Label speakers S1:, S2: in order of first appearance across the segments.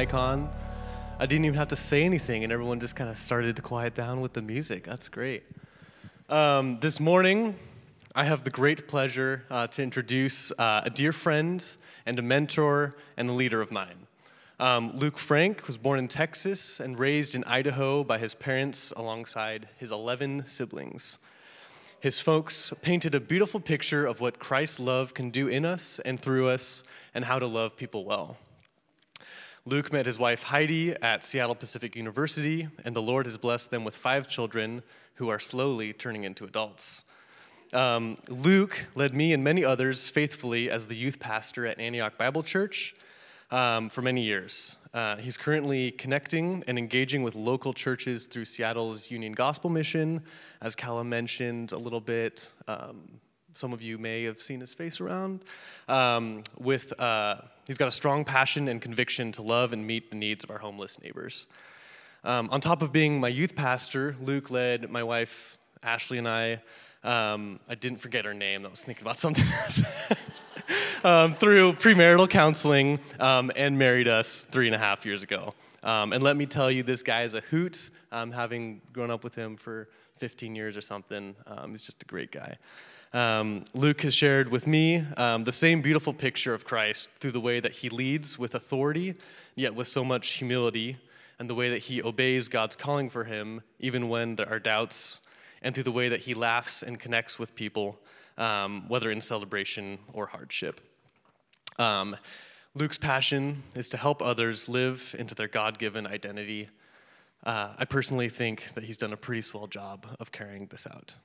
S1: icon. I didn't even have to say anything, and everyone just kind of started to quiet down with the music. That's great. Um, this morning, I have the great pleasure uh, to introduce uh, a dear friend and a mentor and a leader of mine. Um, Luke Frank was born in Texas and raised in Idaho by his parents alongside his 11 siblings. His folks painted a beautiful picture of what Christ's love can do in us and through us and how to love people well. Luke met his wife Heidi at Seattle Pacific University, and the Lord has blessed them with five children who are slowly turning into adults. Um, Luke led me and many others faithfully as the youth pastor at Antioch Bible Church um, for many years. Uh, he's currently connecting and engaging with local churches through Seattle's Union Gospel Mission, as Callum mentioned a little bit. Um, some of you may have seen his face around. Um, with uh, he's got a strong passion and conviction to love and meet the needs of our homeless neighbors. Um, on top of being my youth pastor, Luke led my wife Ashley and I. Um, I didn't forget her name. I was thinking about something else. um, through premarital counseling um, and married us three and a half years ago. Um, and let me tell you, this guy is a hoot. Um, having grown up with him for 15 years or something, um, he's just a great guy. Um, Luke has shared with me the same beautiful picture of Christ through the way that he leads with authority, yet with so much humility, and the way that he obeys God's calling for him, even when there are doubts, and through the way that he laughs and connects with people, um, whether in celebration or hardship. Um, Luke's passion is to help others live into their God given identity. Uh, I personally think that he's done a pretty swell job of carrying this out.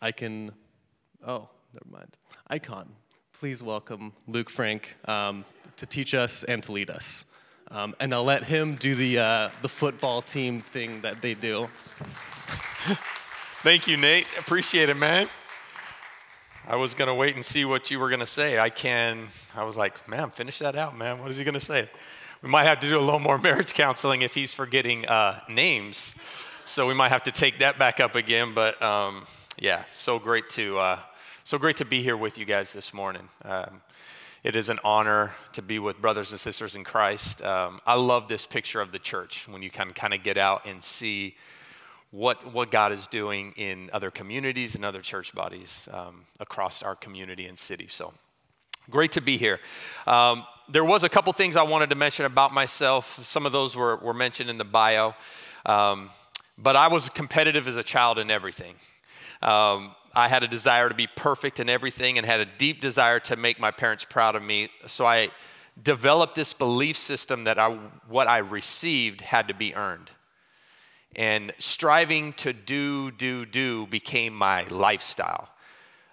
S1: I can, oh, never mind. Icon, please welcome Luke Frank um, to teach us and to lead us. Um, and I'll let him do the, uh, the football team thing that they do.
S2: Thank you, Nate. Appreciate it, man. I was going to wait and see what you were going to say. I can, I was like, man, finish that out, man. What is he going to say? We might have to do a little more marriage counseling if he's forgetting uh, names. So we might have to take that back up again. But um, yeah, so great to, uh, so great to be here with you guys this morning. Um, it is an honor to be with brothers and sisters in Christ. Um, I love this picture of the church when you can kind of get out and see what, what God is doing in other communities and other church bodies um, across our community and city. So great to be here. Um, there was a couple things I wanted to mention about myself. Some of those were, were mentioned in the bio. Um, but I was competitive as a child in everything. Um, I had a desire to be perfect in everything and had a deep desire to make my parents proud of me. So I developed this belief system that I, what I received had to be earned and striving to do, do, do became my lifestyle.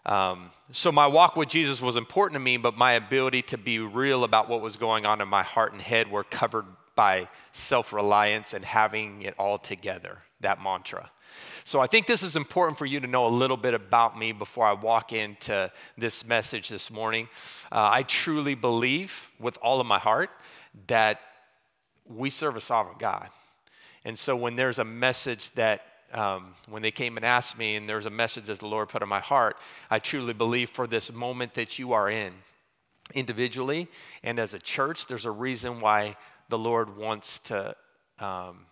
S2: Um, so my walk with Jesus was important to me, but my ability to be real about what was going on in my heart and head were covered by self reliance and having it all together, that mantra. So I think this is important for you to know a little bit about me before I walk into this message this morning. Uh, I truly believe with all of my heart that we serve a sovereign God. And so when there's a message that, um, when they came and asked me, and there's a message that the Lord put in my heart, I truly believe for this moment that you are in, individually and as a church, there's a reason why the Lord wants to um,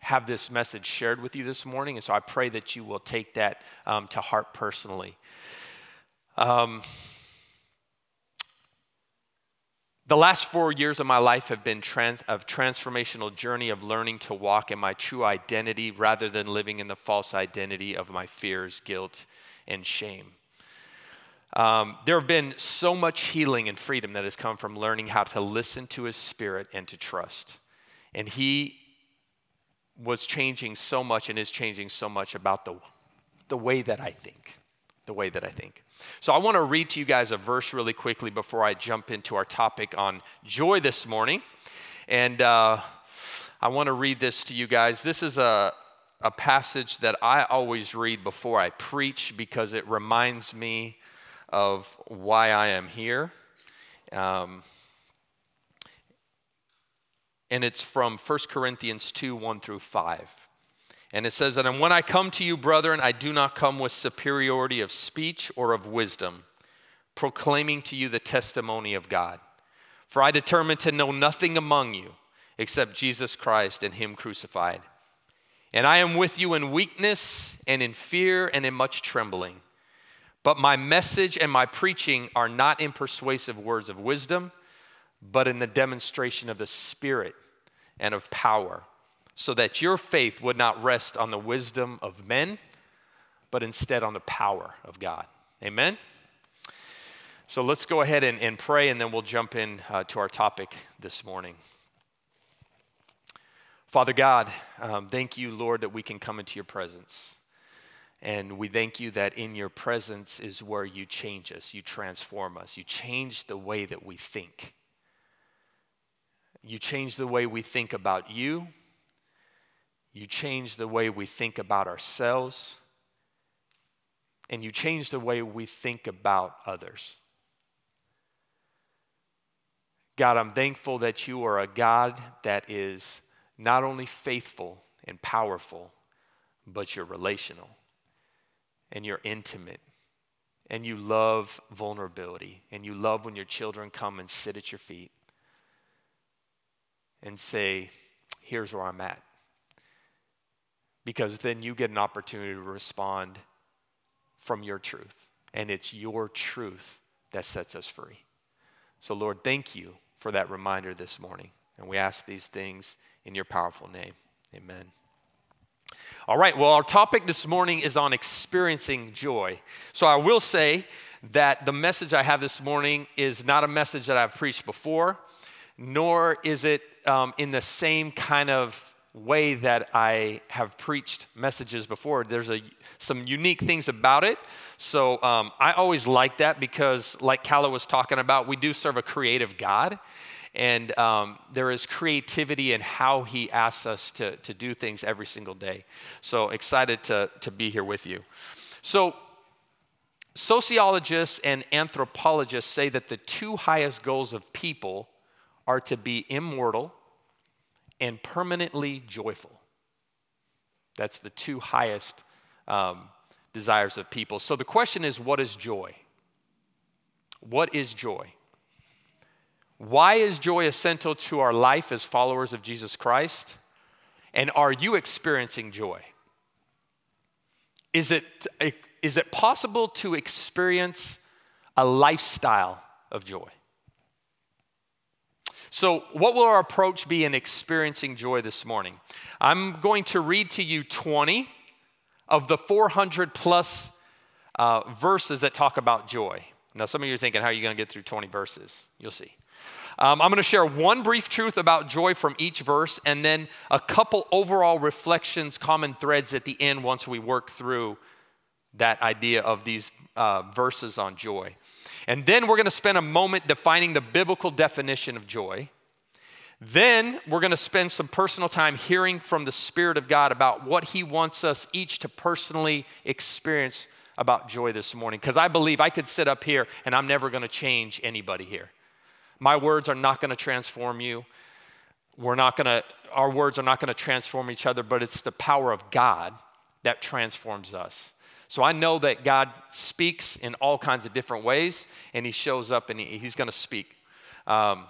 S2: have this message shared with you this morning. And so I pray that you will take that um, to heart personally. Um, the last four years of my life have been trans- of transformational journey of learning to walk in my true identity rather than living in the false identity of my fears, guilt, and shame. Um, there have been so much healing and freedom that has come from learning how to listen to his spirit and to trust. And he was changing so much and is changing so much about the, the way that I think. The way that I think. So I want to read to you guys a verse really quickly before I jump into our topic on joy this morning. And uh, I want to read this to you guys. This is a, a passage that I always read before I preach because it reminds me of why I am here. Um, and it's from 1 Corinthians 2 1 through 5. And it says that, and when I come to you, brethren, I do not come with superiority of speech or of wisdom, proclaiming to you the testimony of God. For I determined to know nothing among you except Jesus Christ and Him crucified. And I am with you in weakness and in fear and in much trembling. But my message and my preaching are not in persuasive words of wisdom, but in the demonstration of the Spirit and of power, so that your faith would not rest on the wisdom of men, but instead on the power of God. Amen? So let's go ahead and, and pray, and then we'll jump in uh, to our topic this morning. Father God, um, thank you, Lord, that we can come into your presence. And we thank you that in your presence is where you change us, you transform us, you change the way that we think. You change the way we think about you, you change the way we think about ourselves, and you change the way we think about others. God, I'm thankful that you are a God that is not only faithful and powerful, but you're relational and you're intimate. And you love vulnerability. And you love when your children come and sit at your feet and say, Here's where I'm at. Because then you get an opportunity to respond from your truth, and it's your truth that sets us free. So, Lord, thank you for that reminder this morning. And we ask these things in your powerful name. Amen. All right, well, our topic this morning is on experiencing joy. So I will say that the message I have this morning is not a message that I've preached before, nor is it um, in the same kind of way that I have preached messages before. There's a, some unique things about it. So um, I always like that because, like Kala was talking about, we do serve a creative God. And um, there is creativity in how he asks us to, to do things every single day. So excited to, to be here with you. So, sociologists and anthropologists say that the two highest goals of people are to be immortal and permanently joyful. That's the two highest um, desires of people. So the question is what is joy? What is joy? Why is joy essential to our life as followers of Jesus Christ? And are you experiencing joy? Is it, is it possible to experience a lifestyle of joy? So, what will our approach be in experiencing joy this morning? I'm going to read to you 20 of the 400 plus uh, verses that talk about joy. Now, some of you are thinking, how are you going to get through 20 verses? You'll see. Um, I'm going to share one brief truth about joy from each verse and then a couple overall reflections, common threads at the end once we work through that idea of these uh, verses on joy. And then we're going to spend a moment defining the biblical definition of joy. Then we're going to spend some personal time hearing from the Spirit of God about what He wants us each to personally experience about joy this morning. Because I believe I could sit up here and I'm never going to change anybody here. My words are not going to transform you. We're not going to, our words are not going to transform each other, but it's the power of God that transforms us. So I know that God speaks in all kinds of different ways, and He shows up and he, He's going to speak. Um,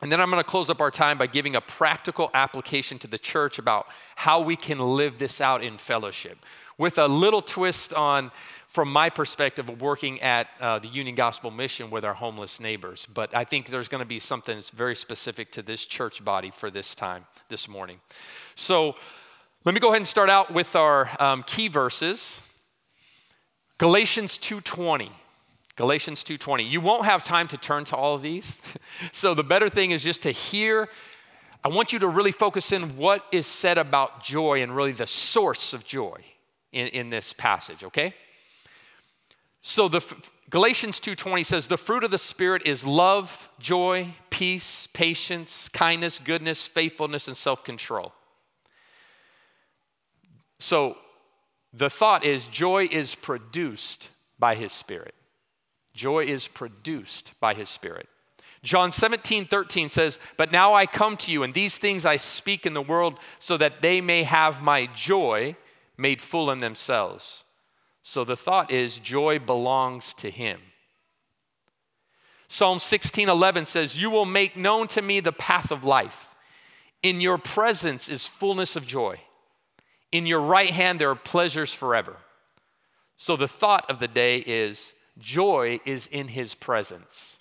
S2: and then I'm going to close up our time by giving a practical application to the church about how we can live this out in fellowship with a little twist on from my perspective of working at uh, the Union Gospel Mission with our homeless neighbors. But I think there's going to be something that's very specific to this church body for this time, this morning. So let me go ahead and start out with our um, key verses. Galatians 2:20. Galatians 2:20. You won't have time to turn to all of these. so the better thing is just to hear I want you to really focus in what is said about joy and really the source of joy in, in this passage, okay? So the Galatians 2:20 says the fruit of the spirit is love, joy, peace, patience, kindness, goodness, faithfulness and self-control. So the thought is joy is produced by his spirit. Joy is produced by his spirit. John 17, 13 says, But now I come to you, and these things I speak in the world so that they may have my joy made full in themselves. So the thought is joy belongs to him. Psalm 16:11 says, "You will make known to me the path of life. In your presence is fullness of joy. In your right hand there are pleasures forever." So the thought of the day is joy is in his presence.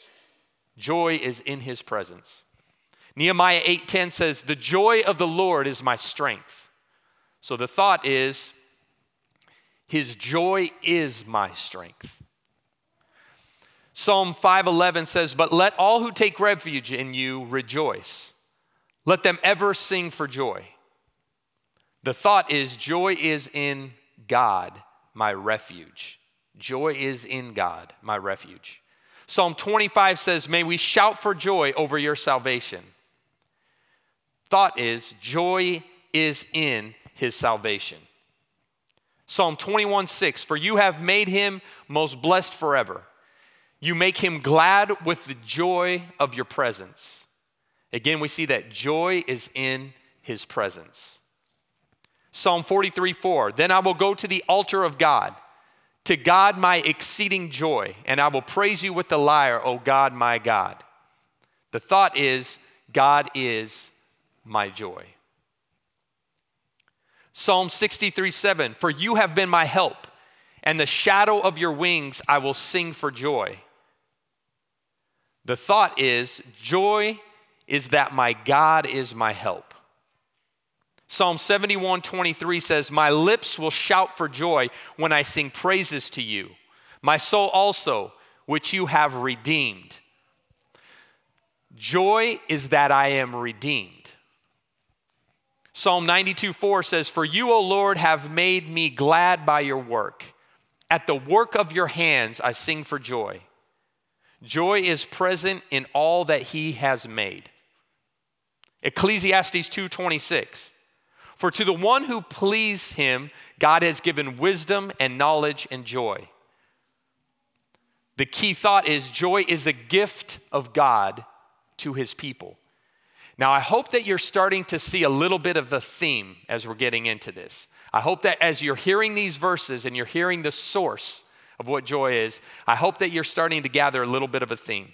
S2: Joy is in his presence. Nehemiah 8:10 says, "The joy of the Lord is my strength." So the thought is his joy is my strength. Psalm 5:11 says, "But let all who take refuge in you rejoice. Let them ever sing for joy." The thought is joy is in God, my refuge. Joy is in God, my refuge. Psalm 25 says, May we shout for joy over your salvation. Thought is, joy is in his salvation. Psalm 21 6, For you have made him most blessed forever. You make him glad with the joy of your presence. Again, we see that joy is in his presence. Psalm 43 4, Then I will go to the altar of God, to God my exceeding joy, and I will praise you with the lyre, O God my God. The thought is, God is my joy. Psalm 63 7 For you have been my help, and the shadow of your wings I will sing for joy. The thought is joy is that my God is my help. Psalm 71 23 says, My lips will shout for joy when I sing praises to you, my soul also, which you have redeemed. Joy is that I am redeemed. Psalm 92 4 says, For you, O Lord, have made me glad by your work. At the work of your hands I sing for joy. Joy is present in all that he has made. Ecclesiastes 2:26 For to the one who pleased him God has given wisdom and knowledge and joy. The key thought is joy is a gift of God to his people. Now, I hope that you're starting to see a little bit of a theme as we're getting into this. I hope that as you're hearing these verses and you're hearing the source of what joy is, I hope that you're starting to gather a little bit of a theme.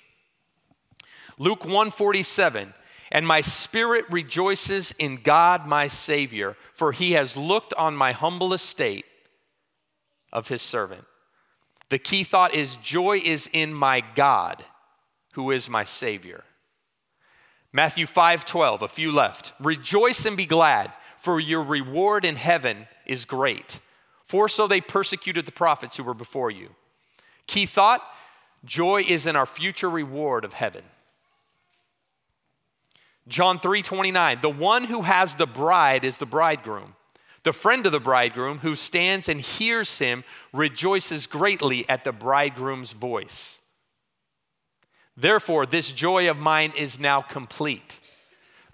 S2: Luke 147 and my spirit rejoices in God my Savior, for he has looked on my humble estate of his servant. The key thought is joy is in my God, who is my Savior. Matthew 5 12, a few left. Rejoice and be glad, for your reward in heaven is great. For so they persecuted the prophets who were before you. Key thought joy is in our future reward of heaven. John 3 29, the one who has the bride is the bridegroom. The friend of the bridegroom who stands and hears him rejoices greatly at the bridegroom's voice. Therefore, this joy of mine is now complete.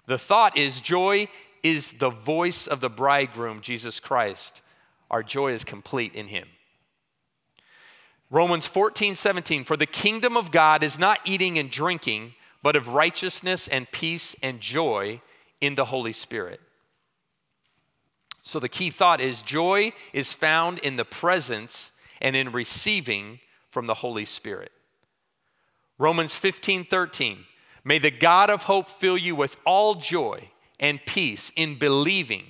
S2: The thought is joy is the voice of the bridegroom, Jesus Christ. Our joy is complete in him. Romans 14, 17, for the kingdom of God is not eating and drinking, but of righteousness and peace and joy in the Holy Spirit. So the key thought is joy is found in the presence and in receiving from the Holy Spirit. Romans 15, 13. May the God of hope fill you with all joy and peace in believing,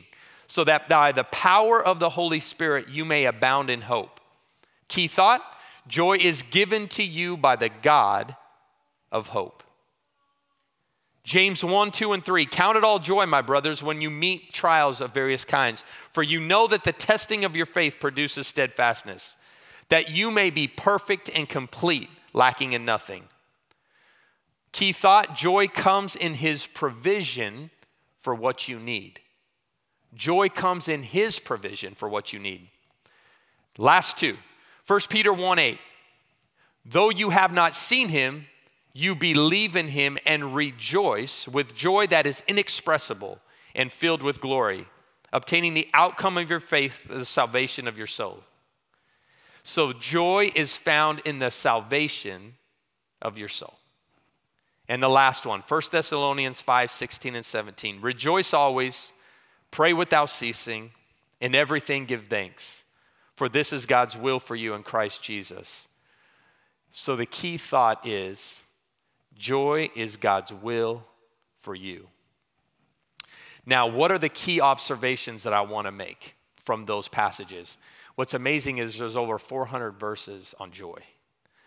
S2: so that by the power of the Holy Spirit you may abound in hope. Key thought joy is given to you by the God of hope. James 1, 2, and 3. Count it all joy, my brothers, when you meet trials of various kinds, for you know that the testing of your faith produces steadfastness, that you may be perfect and complete, lacking in nothing. Key thought joy comes in his provision for what you need. Joy comes in his provision for what you need. Last two 1 Peter 1 8. Though you have not seen him, you believe in him and rejoice with joy that is inexpressible and filled with glory, obtaining the outcome of your faith, the salvation of your soul. So, joy is found in the salvation of your soul. And the last one, 1 Thessalonians 5 16 and 17. Rejoice always, pray without ceasing, in everything give thanks, for this is God's will for you in Christ Jesus. So the key thought is Joy is God's will for you. Now, what are the key observations that I want to make from those passages? What's amazing is there's over 400 verses on joy.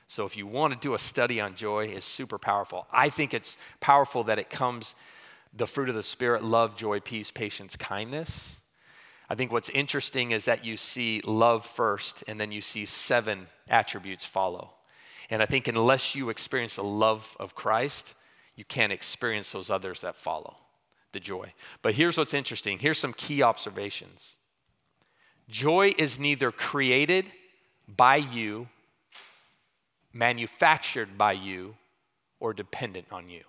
S2: So if you want to do a study on joy, it's super powerful. I think it's powerful that it comes the fruit of the spirit, love, joy, peace, patience, kindness. I think what's interesting is that you see love first and then you see seven attributes follow. And I think unless you experience the love of Christ, you can't experience those others that follow the joy. But here's what's interesting. Here's some key observations. Joy is neither created by you, manufactured by you, or dependent on you.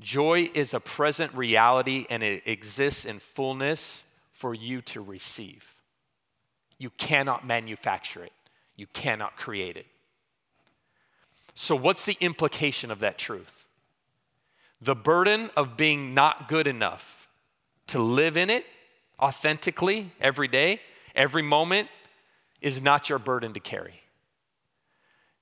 S2: Joy is a present reality and it exists in fullness for you to receive. You cannot manufacture it, you cannot create it. So, what's the implication of that truth? The burden of being not good enough to live in it authentically every day, every moment, is not your burden to carry.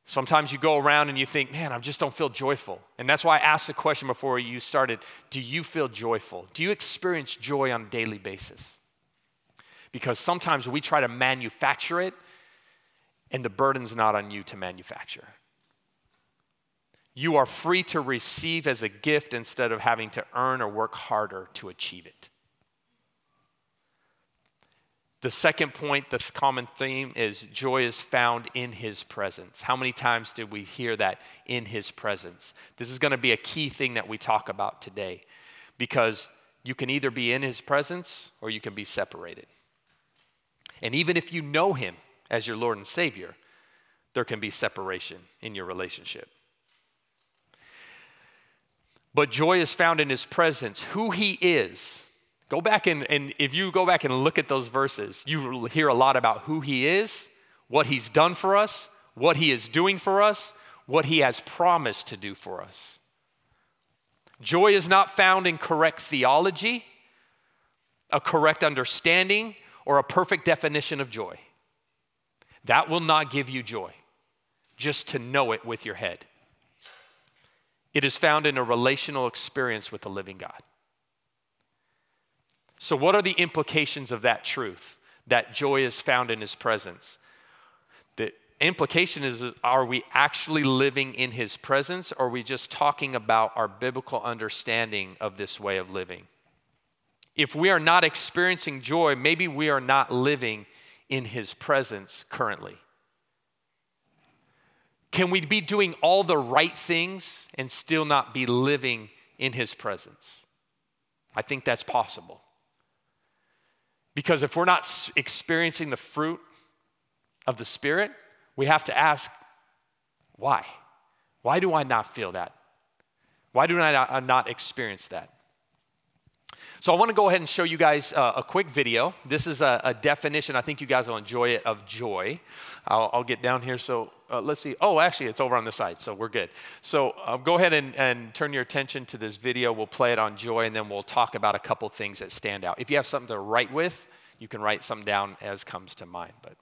S2: Sometimes you go around and you think, man, I just don't feel joyful. And that's why I asked the question before you started do you feel joyful? Do you experience joy on a daily basis? Because sometimes we try to manufacture it, and the burden's not on you to manufacture. You are free to receive as a gift instead of having to earn or work harder to achieve it. The second point, the common theme is joy is found in his presence. How many times did we hear that in his presence? This is going to be a key thing that we talk about today because you can either be in his presence or you can be separated. And even if you know him as your Lord and Savior, there can be separation in your relationship. But joy is found in his presence, who he is Go back and, and if you go back and look at those verses, you hear a lot about who he is, what he's done for us, what he is doing for us, what he has promised to do for us. Joy is not found in correct theology, a correct understanding, or a perfect definition of joy. That will not give you joy, just to know it with your head. It is found in a relational experience with the living God. So, what are the implications of that truth? That joy is found in his presence. The implication is are we actually living in his presence, or are we just talking about our biblical understanding of this way of living? If we are not experiencing joy, maybe we are not living in his presence currently. Can we be doing all the right things and still not be living in his presence? I think that's possible. Because if we're not experiencing the fruit of the Spirit, we have to ask, why? Why do I not feel that? Why do I not experience that? So I want to go ahead and show you guys uh, a quick video. This is a, a, definition, I think you guys will enjoy it, of joy. I'll, I'll get down here. So uh, let's see. Oh, actually, it's over on the side, so we're good. So uh, go ahead and, and turn your attention to this video. We'll play it on joy, and then we'll talk about a couple things that stand out. If you have something to write with, you can write something down as comes to mind. But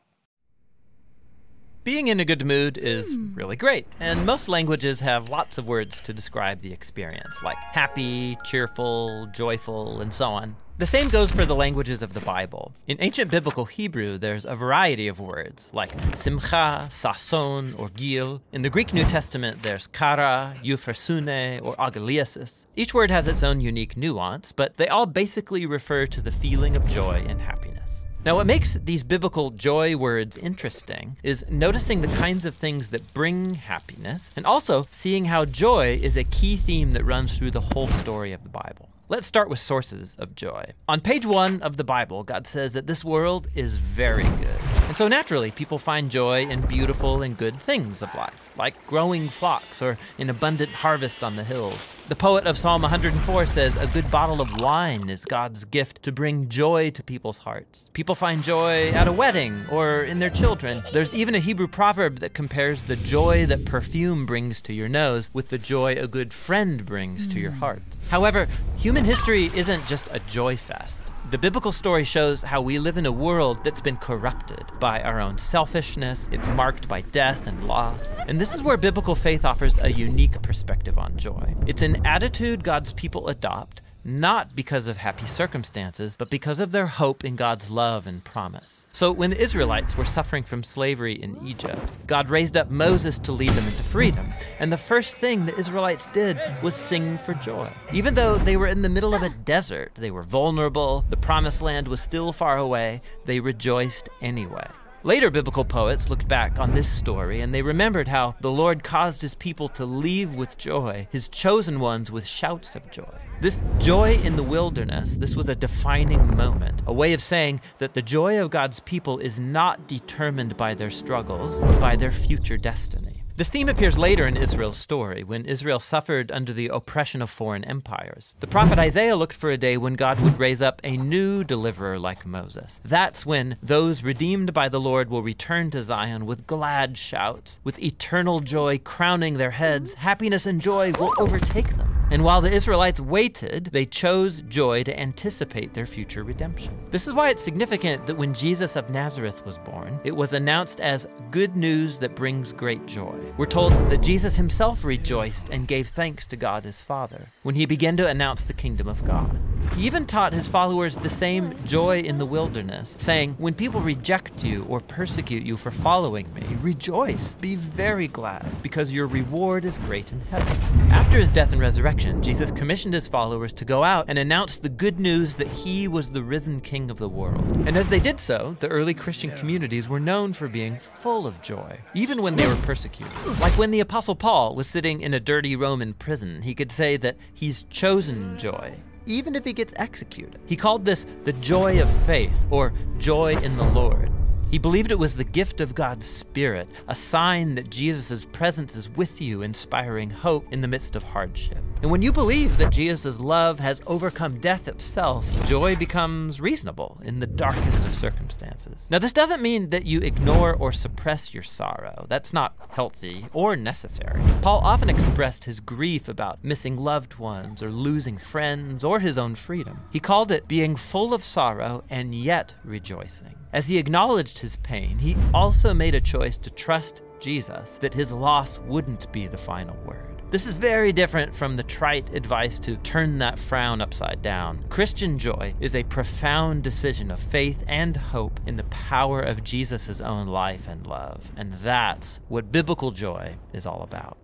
S3: being in a good mood is hmm. really great, and most languages have lots of words to describe the experience, like happy, cheerful, joyful, and so on. The same goes for the languages of the Bible. In ancient biblical Hebrew, there's a variety of words, like simcha, sason, or gil. In the Greek New Testament, there's chara, euphrosune, or agalliasis. Each word has its own unique nuance, but they all basically refer to the feeling of joy and happiness. Now, what makes these biblical joy words interesting is noticing the kinds of things that bring happiness, and also seeing how joy is a key theme that runs through the whole story of the Bible. Let's start with sources of joy. On page one of the Bible, God says that this world is very good. And so naturally, people find joy in beautiful and good things of life, like growing flocks or an abundant harvest on the hills. The poet of Psalm 104 says, A good bottle of wine is God's gift to bring joy to people's hearts. People find joy at a wedding or in their children. There's even a Hebrew proverb that compares the joy that perfume brings to your nose with the joy a good friend brings to your hmm. heart. However, human history isn't just a joy fest. The biblical story shows how we live in a world that's been corrupted by our own selfishness. It's marked by death and loss. And this is where biblical faith offers a unique perspective on joy. It's an attitude God's people adopt not because of happy circumstances, but because of their hope in God's love and promise. So, when the Israelites were suffering from slavery in Egypt, God raised up Moses to lead them into freedom. And the first thing the Israelites did was sing for joy. Even though they were in the middle of a desert, they were vulnerable, the promised land was still far away, they rejoiced anyway. Later biblical poets looked back on this story and they remembered how the Lord caused his people to leave with joy, his chosen ones with shouts of joy. This joy in the wilderness, this was a defining moment, a way of saying that the joy of God's people is not determined by their struggles, but by their future destiny. This theme appears later in Israel's story, when Israel suffered under the oppression of foreign empires. The prophet Isaiah looked for a day when God would raise up a new deliverer like Moses. That's when those redeemed by the Lord will return to Zion with glad shouts, with eternal joy crowning their heads. Happiness and joy will overtake them. And while the Israelites waited, they chose joy to anticipate their future redemption. This is why it's significant that when Jesus of Nazareth was born, it was announced as good news that brings great joy. We're told that Jesus himself rejoiced and gave thanks to God his Father when he began to announce the kingdom of God. He even taught his followers the same joy in the wilderness, saying, When people reject you or persecute you for following me, rejoice, be very glad, because your reward is great in heaven. After his death and resurrection, Jesus commissioned his followers to go out and announce the good news that he was the risen king of the world. And as they did so, the early Christian communities were known for being full of joy, even when they were persecuted. Like when the Apostle Paul was sitting in a dirty Roman prison, he could say that he's chosen joy even if he gets executed. He called this the joy of faith or joy in the Lord. He believed it was the gift of God's Spirit, a sign that Jesus' presence is with you, inspiring hope in the midst of hardship. And when you believe that Jesus' love has overcome death itself, joy becomes reasonable in the darkest of circumstances. Now, this doesn't mean that you ignore or suppress your sorrow. That's not healthy or necessary. Paul often expressed his grief about missing loved ones or losing friends or his own freedom. He called it being full of sorrow and yet rejoicing. As he acknowledged his pain, he also made a choice to trust Jesus that his loss wouldn't be the final word. This is very different from the trite advice to turn that frown upside down. Christian joy is a profound decision of faith and hope in the power of Jesus' own life and love. And that's what biblical joy is all about.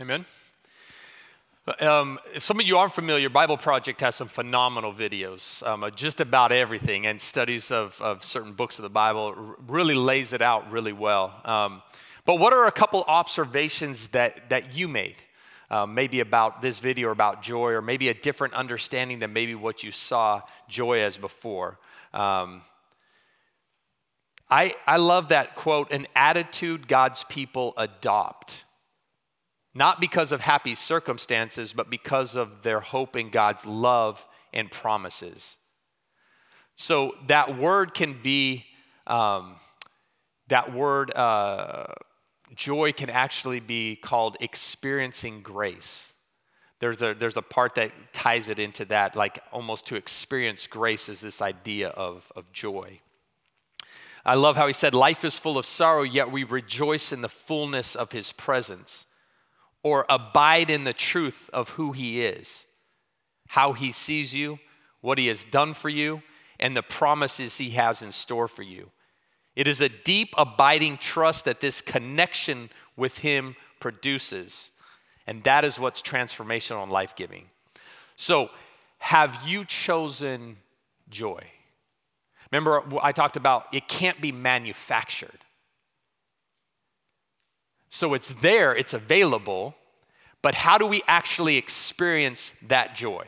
S2: Amen. Um, if some of you aren't familiar, Bible Project has some phenomenal videos, um, just about everything, and studies of, of certain books of the Bible really lays it out really well. Um, but what are a couple observations that, that you made? Uh, maybe about this video or about joy, or maybe a different understanding than maybe what you saw joy as before. Um, I, I love that quote an attitude God's people adopt not because of happy circumstances, but because of their hope in God's love and promises. So that word can be, um, that word uh, joy can actually be called experiencing grace. There's a, there's a part that ties it into that, like almost to experience grace is this idea of, of joy. I love how he said, Life is full of sorrow, yet we rejoice in the fullness of his presence or abide in the truth of who He is, how He sees you, what He has done for you, and the promises He has in store for you. It is a deep, abiding trust that this connection with Him produces. And that is what's transformational and life giving. So, have you chosen joy? Remember, I talked about it can't be manufactured. So it's there, it's available, but how do we actually experience that joy?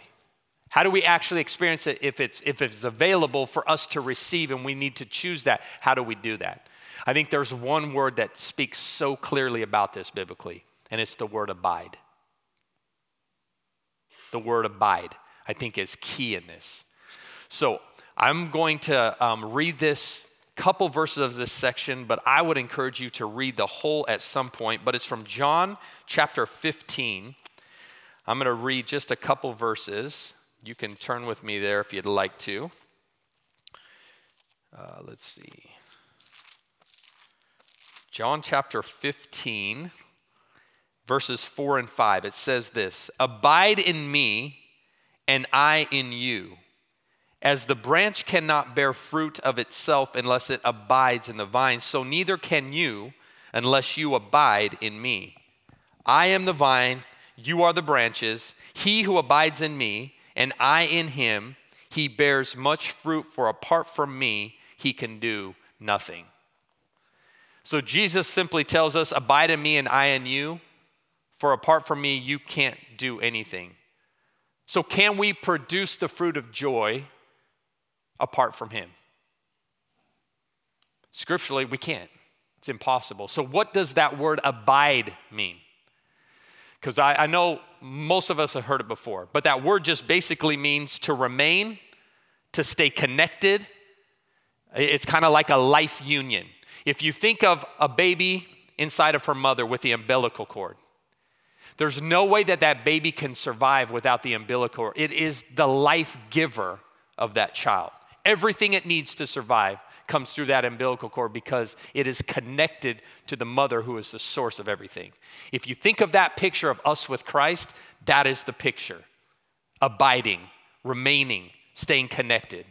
S2: How do we actually experience it if it's, if it's available for us to receive and we need to choose that? How do we do that? I think there's one word that speaks so clearly about this biblically, and it's the word abide. The word abide, I think, is key in this. So I'm going to um, read this couple verses of this section, but I would encourage you to read the whole at some point. But it's from John chapter 15. I'm going to read just a couple verses. You can turn with me there if you'd like to. Uh, let's see. John chapter 15, verses 4 and 5. It says this Abide in me, and I in you. As the branch cannot bear fruit of itself unless it abides in the vine, so neither can you unless you abide in me. I am the vine, you are the branches. He who abides in me, and I in him, he bears much fruit, for apart from me, he can do nothing. So Jesus simply tells us, Abide in me, and I in you, for apart from me, you can't do anything. So, can we produce the fruit of joy apart from him? Scripturally, we can't. It's impossible. So, what does that word abide mean? Because I, I, know most of us have heard it before, but that word just basically means to remain, to stay connected. It's kind of like a life union. If you think of a baby inside of her mother with the umbilical cord, there's no way that that baby can survive without the umbilical cord. It is the life giver of that child. Everything it needs to survive comes through that umbilical cord because it is connected to the mother who is the source of everything. If you think of that picture of us with Christ, that is the picture abiding, remaining, staying connected.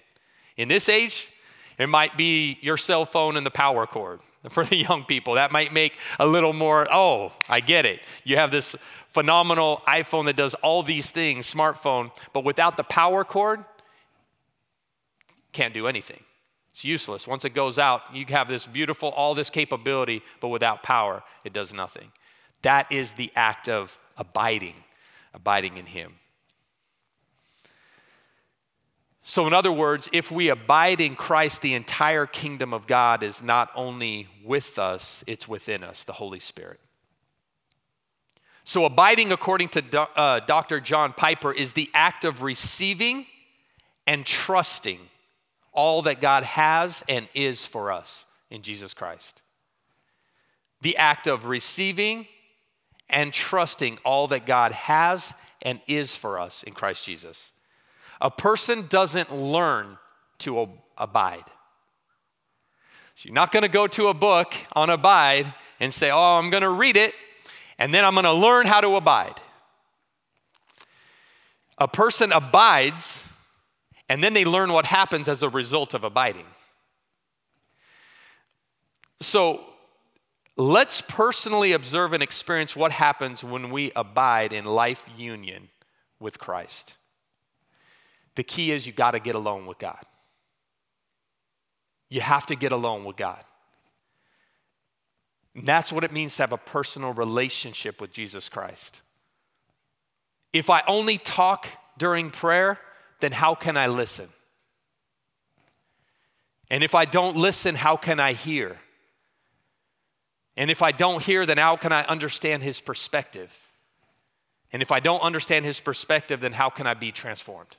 S2: In this age, it might be your cell phone and the power cord. For the young people, that might make a little more, oh, I get it. You have this phenomenal iPhone that does all these things, smartphone, but without the power cord, can't do anything. It's useless. Once it goes out, you have this beautiful, all this capability, but without power, it does nothing. That is the act of abiding, abiding in Him. So, in other words, if we abide in Christ, the entire kingdom of God is not only with us, it's within us, the Holy Spirit. So, abiding, according to Do, uh, Dr. John Piper, is the act of receiving and trusting all that God has and is for us in Jesus Christ. The act of receiving and trusting all that God has and is for us in Christ Jesus. A person doesn't learn to abide. So you're not going to go to a book on abide and say, Oh, I'm going to read it and then I'm going to learn how to abide. A person abides and then they learn what happens as a result of abiding. So let's personally observe and experience what happens when we abide in life union with Christ. The key is you got to get alone with God. You have to get alone with God. And that's what it means to have a personal relationship with Jesus Christ. If I only talk during prayer, then how can I listen? And if I don't listen, how can I hear? And if I don't hear, then how can I understand his perspective? And if I don't understand his perspective, then how can I be transformed?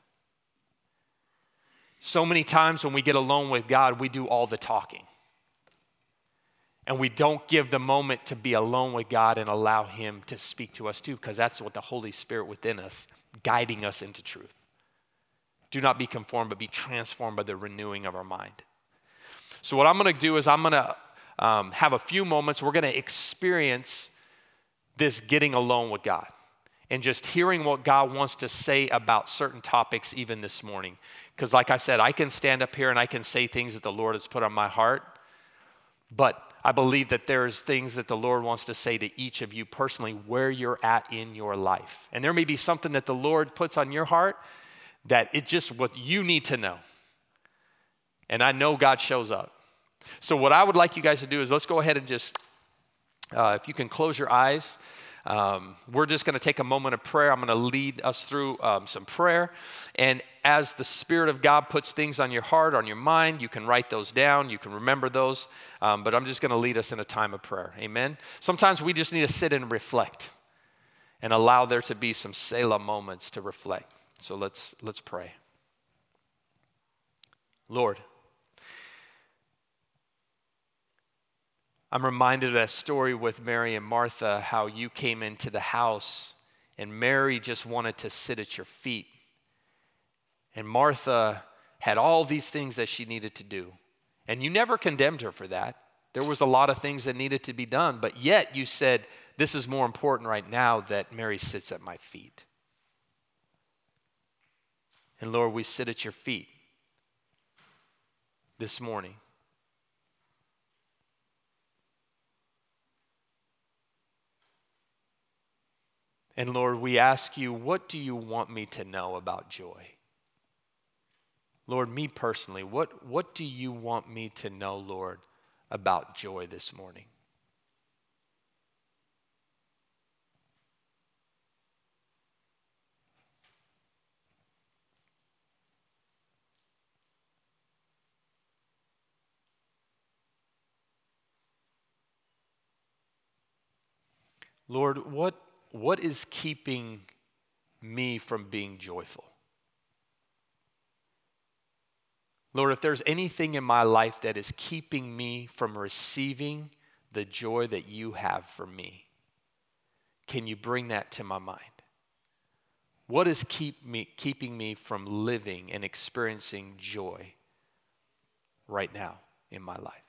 S2: So many times when we get alone with God, we do all the talking. And we don't give the moment to be alone with God and allow Him to speak to us too, because that's what the Holy Spirit within us, guiding us into truth. Do not be conformed, but be transformed by the renewing of our mind. So, what I'm going to do is, I'm going to um, have a few moments. We're going to experience this getting alone with God and just hearing what God wants to say about certain topics, even this morning. Because, like I said, I can stand up here and I can say things that the Lord has put on my heart, but I believe that there's things that the Lord wants to say to each of you personally where you're at in your life. And there may be something that the Lord puts on your heart that it's just what you need to know. And I know God shows up. So, what I would like you guys to do is let's go ahead and just, uh, if you can close your eyes. Um, we're just going to take a moment of prayer. I'm going to lead us through um, some prayer. And as the Spirit of God puts things on your heart, on your mind, you can write those down, you can remember those. Um, but I'm just going to lead us in a time of prayer. Amen. Sometimes we just need to sit and reflect and allow there to be some Selah moments to reflect. So let's, let's pray. Lord, I'm reminded of that story with Mary and Martha, how you came into the house and Mary just wanted to sit at your feet. And Martha had all these things that she needed to do. And you never condemned her for that. There was a lot of things that needed to be done, but yet you said, This is more important right now that Mary sits at my feet. And Lord, we sit at your feet this morning. And Lord, we ask you, what do you want me to know about joy? Lord, me personally, what, what do you want me to know, Lord, about joy this morning? Lord, what, what is keeping me from being joyful? Lord, if there's anything in my life that is keeping me from receiving the joy that you have for me, can you bring that to my mind? What is keep me, keeping me from living and experiencing joy right now in my life?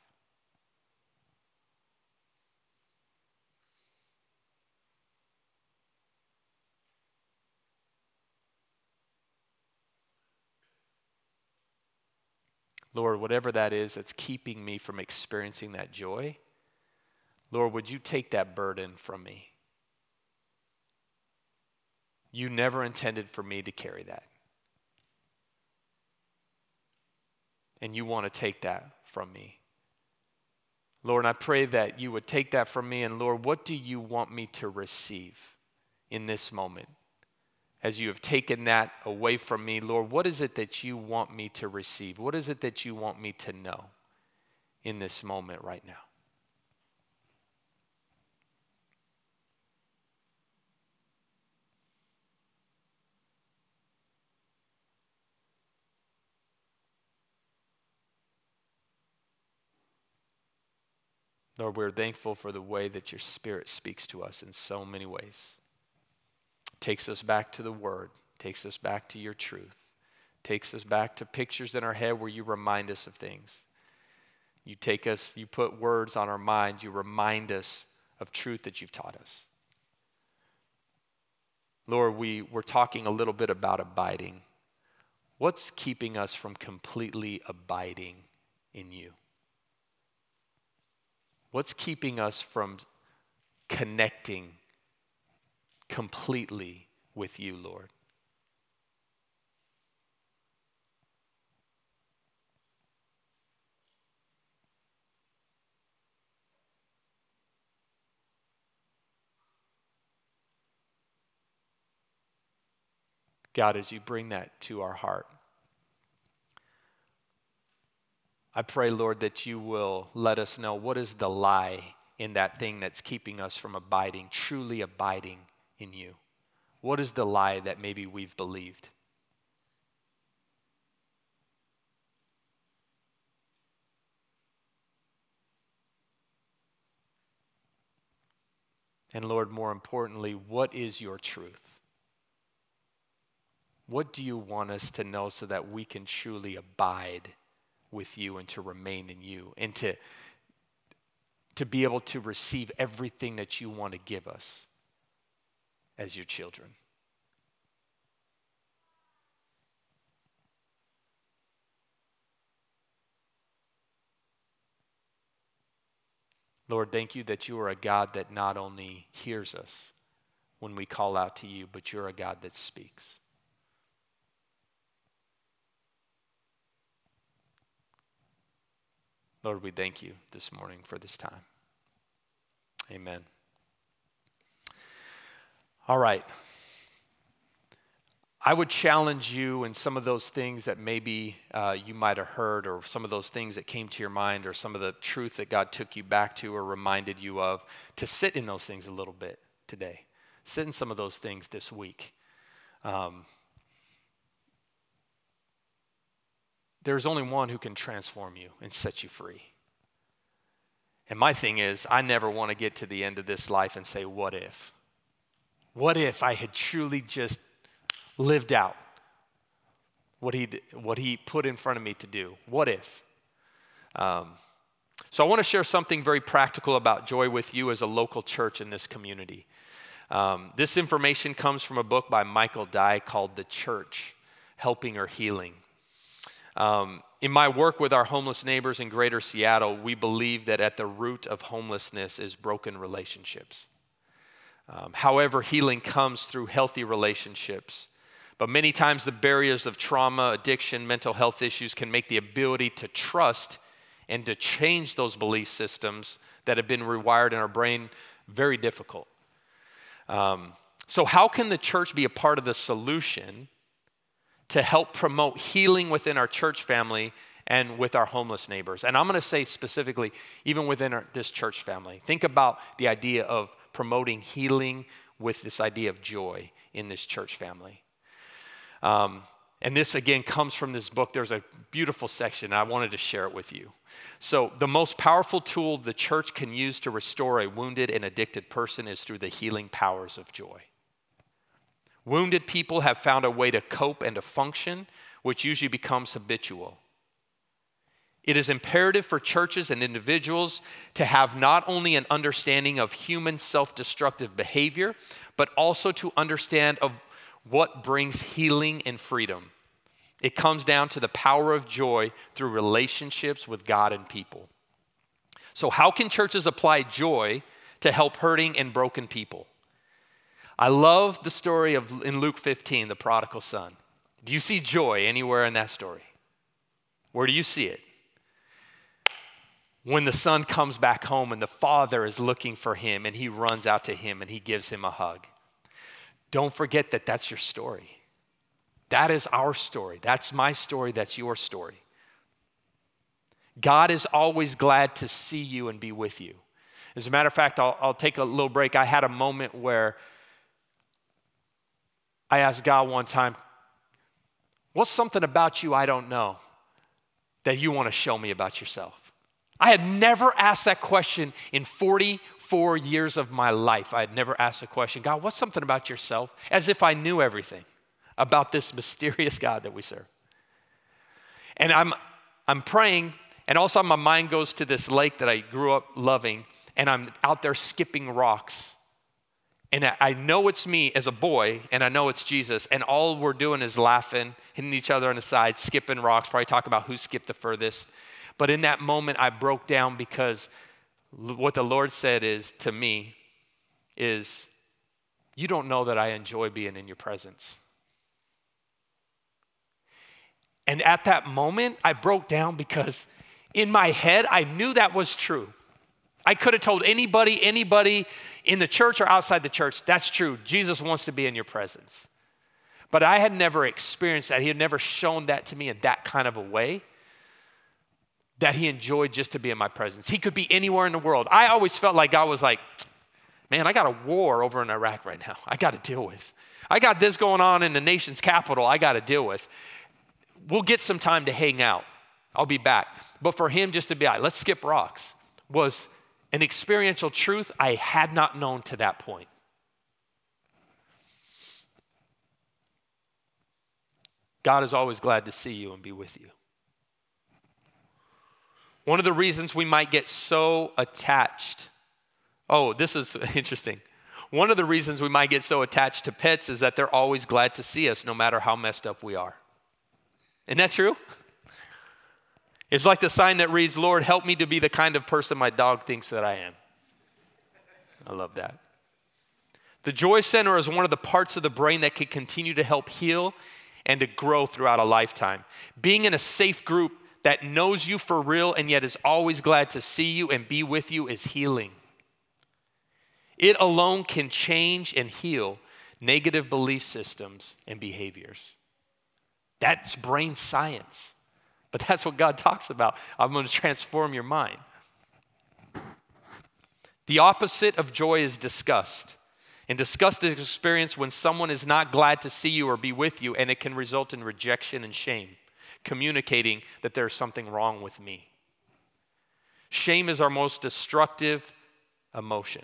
S2: Lord, whatever that is that's keeping me from experiencing that joy, Lord, would you take that burden from me? You never intended for me to carry that. And you want to take that from me. Lord, I pray that you would take that from me. And Lord, what do you want me to receive in this moment? As you have taken that away from me, Lord, what is it that you want me to receive? What is it that you want me to know in this moment right now? Lord, we're thankful for the way that your Spirit speaks to us in so many ways takes us back to the Word, takes us back to your truth, takes us back to pictures in our head where you remind us of things. You take us, you put words on our mind, you remind us of truth that you've taught us. Lord, we were talking a little bit about abiding. What's keeping us from completely abiding in you? What's keeping us from connecting completely with you, Lord. God, as you bring that to our heart, I pray, Lord, that you will let us know what is the lie in that thing that's keeping us from abiding, truly abiding in you? What is the lie that maybe we've believed? And Lord, more importantly, what is your truth? What do you want us to know so that we can truly abide with you and to remain in you and to, to be able to receive everything that you want to give us? As your children. Lord, thank you that you are a God that not only hears us when we call out to you, but you're a God that speaks. Lord, we thank you this morning for this time. Amen. All right. I would challenge you in some of those things that maybe uh, you might have heard, or some of those things that came to your mind, or some of the truth that God took you back to or reminded you of, to sit in those things a little bit today. Sit in some of those things this week. Um, there's only one who can transform you and set you free. And my thing is, I never want to get to the end of this life and say, What if? What if I had truly just lived out what he, what he put in front of me to do. What if? Um, so I want to share something very practical about joy with you as a local church in this community. Um, this information comes from a book by Michael Dye called The Church Helping or Healing. Um, in my work with our homeless neighbors in greater Seattle, we believe that at the root of homelessness is broken relationships. Um, however, healing comes through healthy relationships. But many times, the barriers of trauma, addiction, mental health issues can make the ability to trust and to change those belief systems that have been rewired in our brain very difficult. Um, so, how can the church be a part of the solution to help promote healing within our church family and with our homeless neighbors? And I'm going to say specifically, even within our, this church family, think about the idea of promoting healing with this idea of joy in this church family. Um, and this again comes from this book. There's a beautiful section, and I wanted to share it with you. So, the most powerful tool the church can use to restore a wounded and addicted person is through the healing powers of joy. Wounded people have found a way to cope and to function, which usually becomes habitual. It is imperative for churches and individuals to have not only an understanding of human self destructive behavior, but also to understand of what brings healing and freedom. It comes down to the power of joy through relationships with God and people. So, how can churches apply joy to help hurting and broken people? I love the story of in Luke 15, the prodigal son. Do you see joy anywhere in that story? Where do you see it? When the son comes back home and the father is looking for him and he runs out to him and he gives him a hug. Don't forget that that's your story. That is our story. That's my story. That's your story. God is always glad to see you and be with you. As a matter of fact, I'll, I'll take a little break. I had a moment where I asked God one time, What's something about you I don't know that you want to show me about yourself? I had never asked that question in 44 years of my life. I had never asked the question, God, what's something about yourself? As if I knew everything about this mysterious God that we serve. And I'm, I'm praying, and also my mind goes to this lake that I grew up loving, and I'm out there skipping rocks and I know it's me as a boy, and I know it's Jesus, and all we're doing is laughing, hitting each other on the side, skipping rocks, probably talking about who skipped the furthest. But in that moment, I broke down because what the Lord said is to me is, You don't know that I enjoy being in your presence. And at that moment, I broke down because in my head, I knew that was true. I could have told anybody, anybody in the church or outside the church, that's true. Jesus wants to be in your presence. But I had never experienced that. He had never shown that to me in that kind of a way that he enjoyed just to be in my presence. He could be anywhere in the world. I always felt like God was like, man, I got a war over in Iraq right now. I got to deal with. I got this going on in the nation's capital I got to deal with. We'll get some time to hang out. I'll be back. But for him just to be like, let's skip rocks was an experiential truth I had not known to that point. God is always glad to see you and be with you. One of the reasons we might get so attached, oh, this is interesting. One of the reasons we might get so attached to pets is that they're always glad to see us no matter how messed up we are. Isn't that true? It's like the sign that reads, Lord, help me to be the kind of person my dog thinks that I am. I love that. The Joy Center is one of the parts of the brain that can continue to help heal and to grow throughout a lifetime. Being in a safe group that knows you for real and yet is always glad to see you and be with you is healing. It alone can change and heal negative belief systems and behaviors. That's brain science. But that's what God talks about. I'm going to transform your mind. The opposite of joy is disgust. And disgust is experienced when someone is not glad to see you or be with you, and it can result in rejection and shame, communicating that there's something wrong with me. Shame is our most destructive emotion.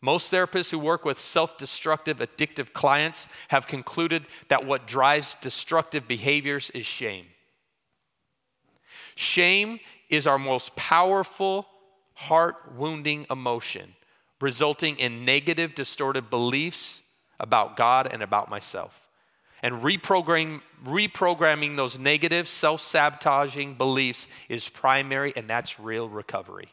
S2: Most therapists who work with self destructive, addictive clients have concluded that what drives destructive behaviors is shame. Shame is our most powerful, heart wounding emotion, resulting in negative, distorted beliefs about God and about myself. And reprogramming, reprogramming those negative, self sabotaging beliefs is primary, and that's real recovery.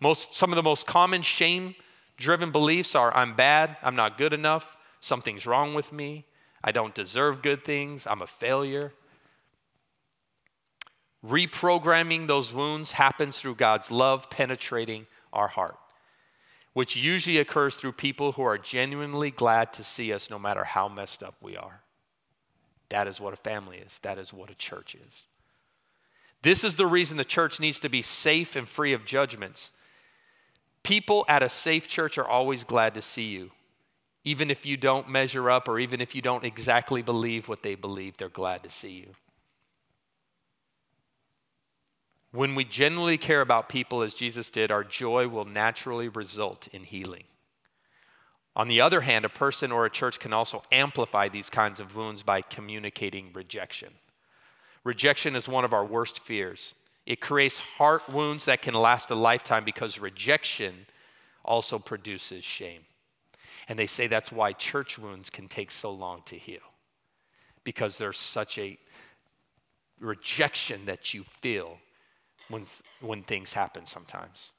S2: Most, some of the most common shame driven beliefs are I'm bad, I'm not good enough, something's wrong with me, I don't deserve good things, I'm a failure. Reprogramming those wounds happens through God's love penetrating our heart, which usually occurs through people who are genuinely glad to see us no matter how messed up we are. That is what a family is, that is what a church is. This is the reason the church needs to be safe and free of judgments People at a safe church are always glad to see you. Even if you don't measure up or even if you don't exactly believe what they believe, they're glad to see you. When we genuinely care about people as Jesus did, our joy will naturally result in healing. On the other hand, a person or a church can also amplify these kinds of wounds by communicating rejection. Rejection is one of our worst fears. It creates heart wounds that can last a lifetime because rejection also produces shame. And they say that's why church wounds can take so long to heal because there's such a rejection that you feel when, when things happen sometimes.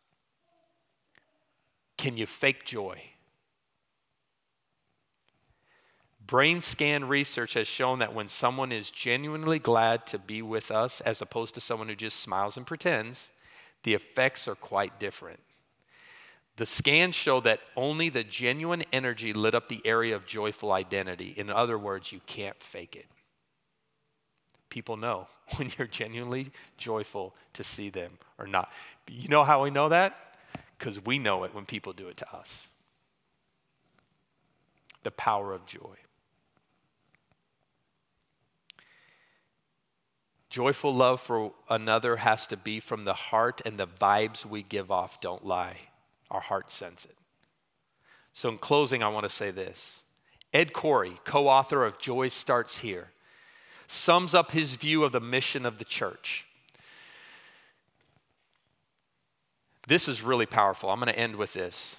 S2: Can you fake joy? Brain scan research has shown that when someone is genuinely glad to be with us, as opposed to someone who just smiles and pretends, the effects are quite different. The scans show that only the genuine energy lit up the area of joyful identity. In other words, you can't fake it. People know when you're genuinely joyful to see them or not. You know how we know that? Because we know it when people do it to us. The power of joy. Joyful love for another has to be from the heart, and the vibes we give off don't lie. Our heart sense it. So, in closing, I want to say this Ed Khouri, co author of Joy Starts Here, sums up his view of the mission of the church. This is really powerful. I'm going to end with this.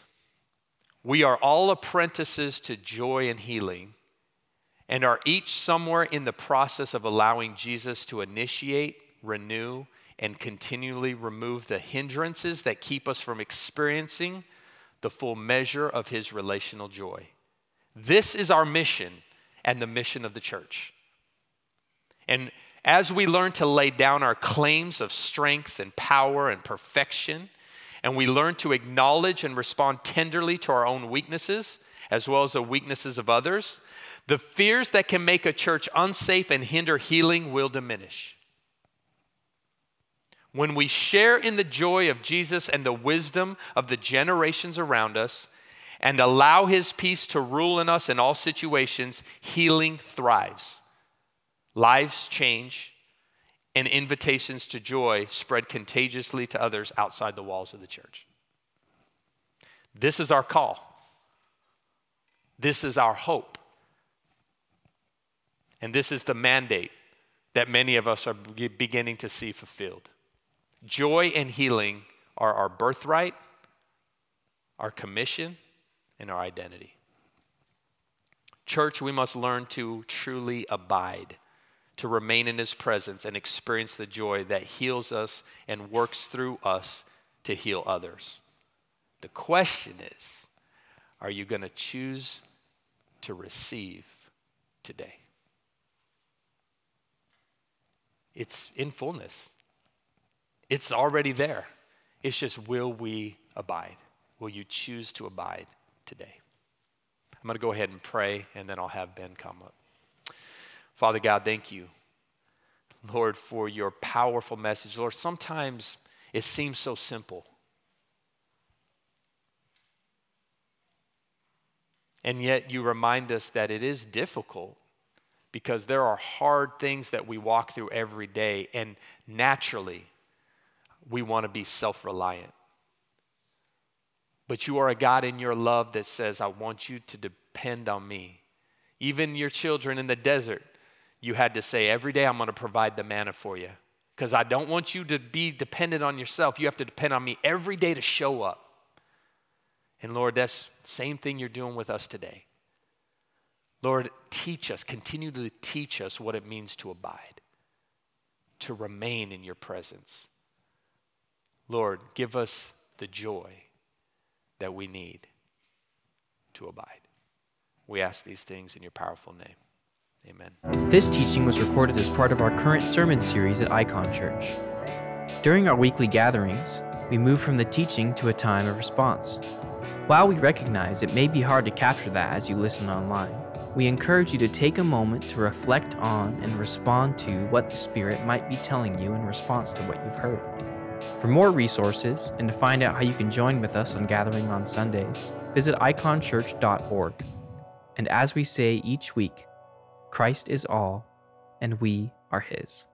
S2: We are all apprentices to joy and healing and are each somewhere in the process of allowing Jesus to initiate, renew, and continually remove the hindrances that keep us from experiencing the full measure of his relational joy. This is our mission and the mission of the church. And as we learn to lay down our claims of strength and power and perfection, and we learn to acknowledge and respond tenderly to our own weaknesses as well as the weaknesses of others, the fears that can make a church unsafe and hinder healing will diminish. When we share in the joy of Jesus and the wisdom of the generations around us and allow his peace to rule in us in all situations, healing thrives. Lives change, and invitations to joy spread contagiously to others outside the walls of the church. This is our call. This is our hope. And this is the mandate that many of us are beginning to see fulfilled. Joy and healing are our birthright, our commission, and our identity. Church, we must learn to truly abide, to remain in His presence and experience the joy that heals us and works through us to heal others. The question is are you going to choose to receive today? It's in fullness. It's already there. It's just will we abide? Will you choose to abide today? I'm going to go ahead and pray, and then I'll have Ben come up. Father God, thank you, Lord, for your powerful message. Lord, sometimes it seems so simple. And yet you remind us that it is difficult because there are hard things that we walk through every day, and naturally, we want to be self reliant. But you are a God in your love that says, I want you to depend on me. Even your children in the desert, you had to say, Every day I'm going to provide the manna for you. Because I don't want you to be dependent on yourself. You have to depend on me every day to show up. And Lord, that's same thing you're doing with us today. Lord, teach us, continue to teach us what it means to abide, to remain in your presence. Lord, give us the joy that we need to abide. We ask these things in your powerful name. Amen.
S4: This teaching was recorded as part of our current sermon series at Icon Church. During our weekly gatherings, we move from the teaching to a time of response. While we recognize it may be hard to capture that as you listen online, we encourage you to take a moment to reflect on and respond to what the Spirit might be telling you in response to what you've heard. For more resources and to find out how you can join with us on gathering on Sundays, visit iconchurch.org. And as we say each week, Christ is all, and we are His.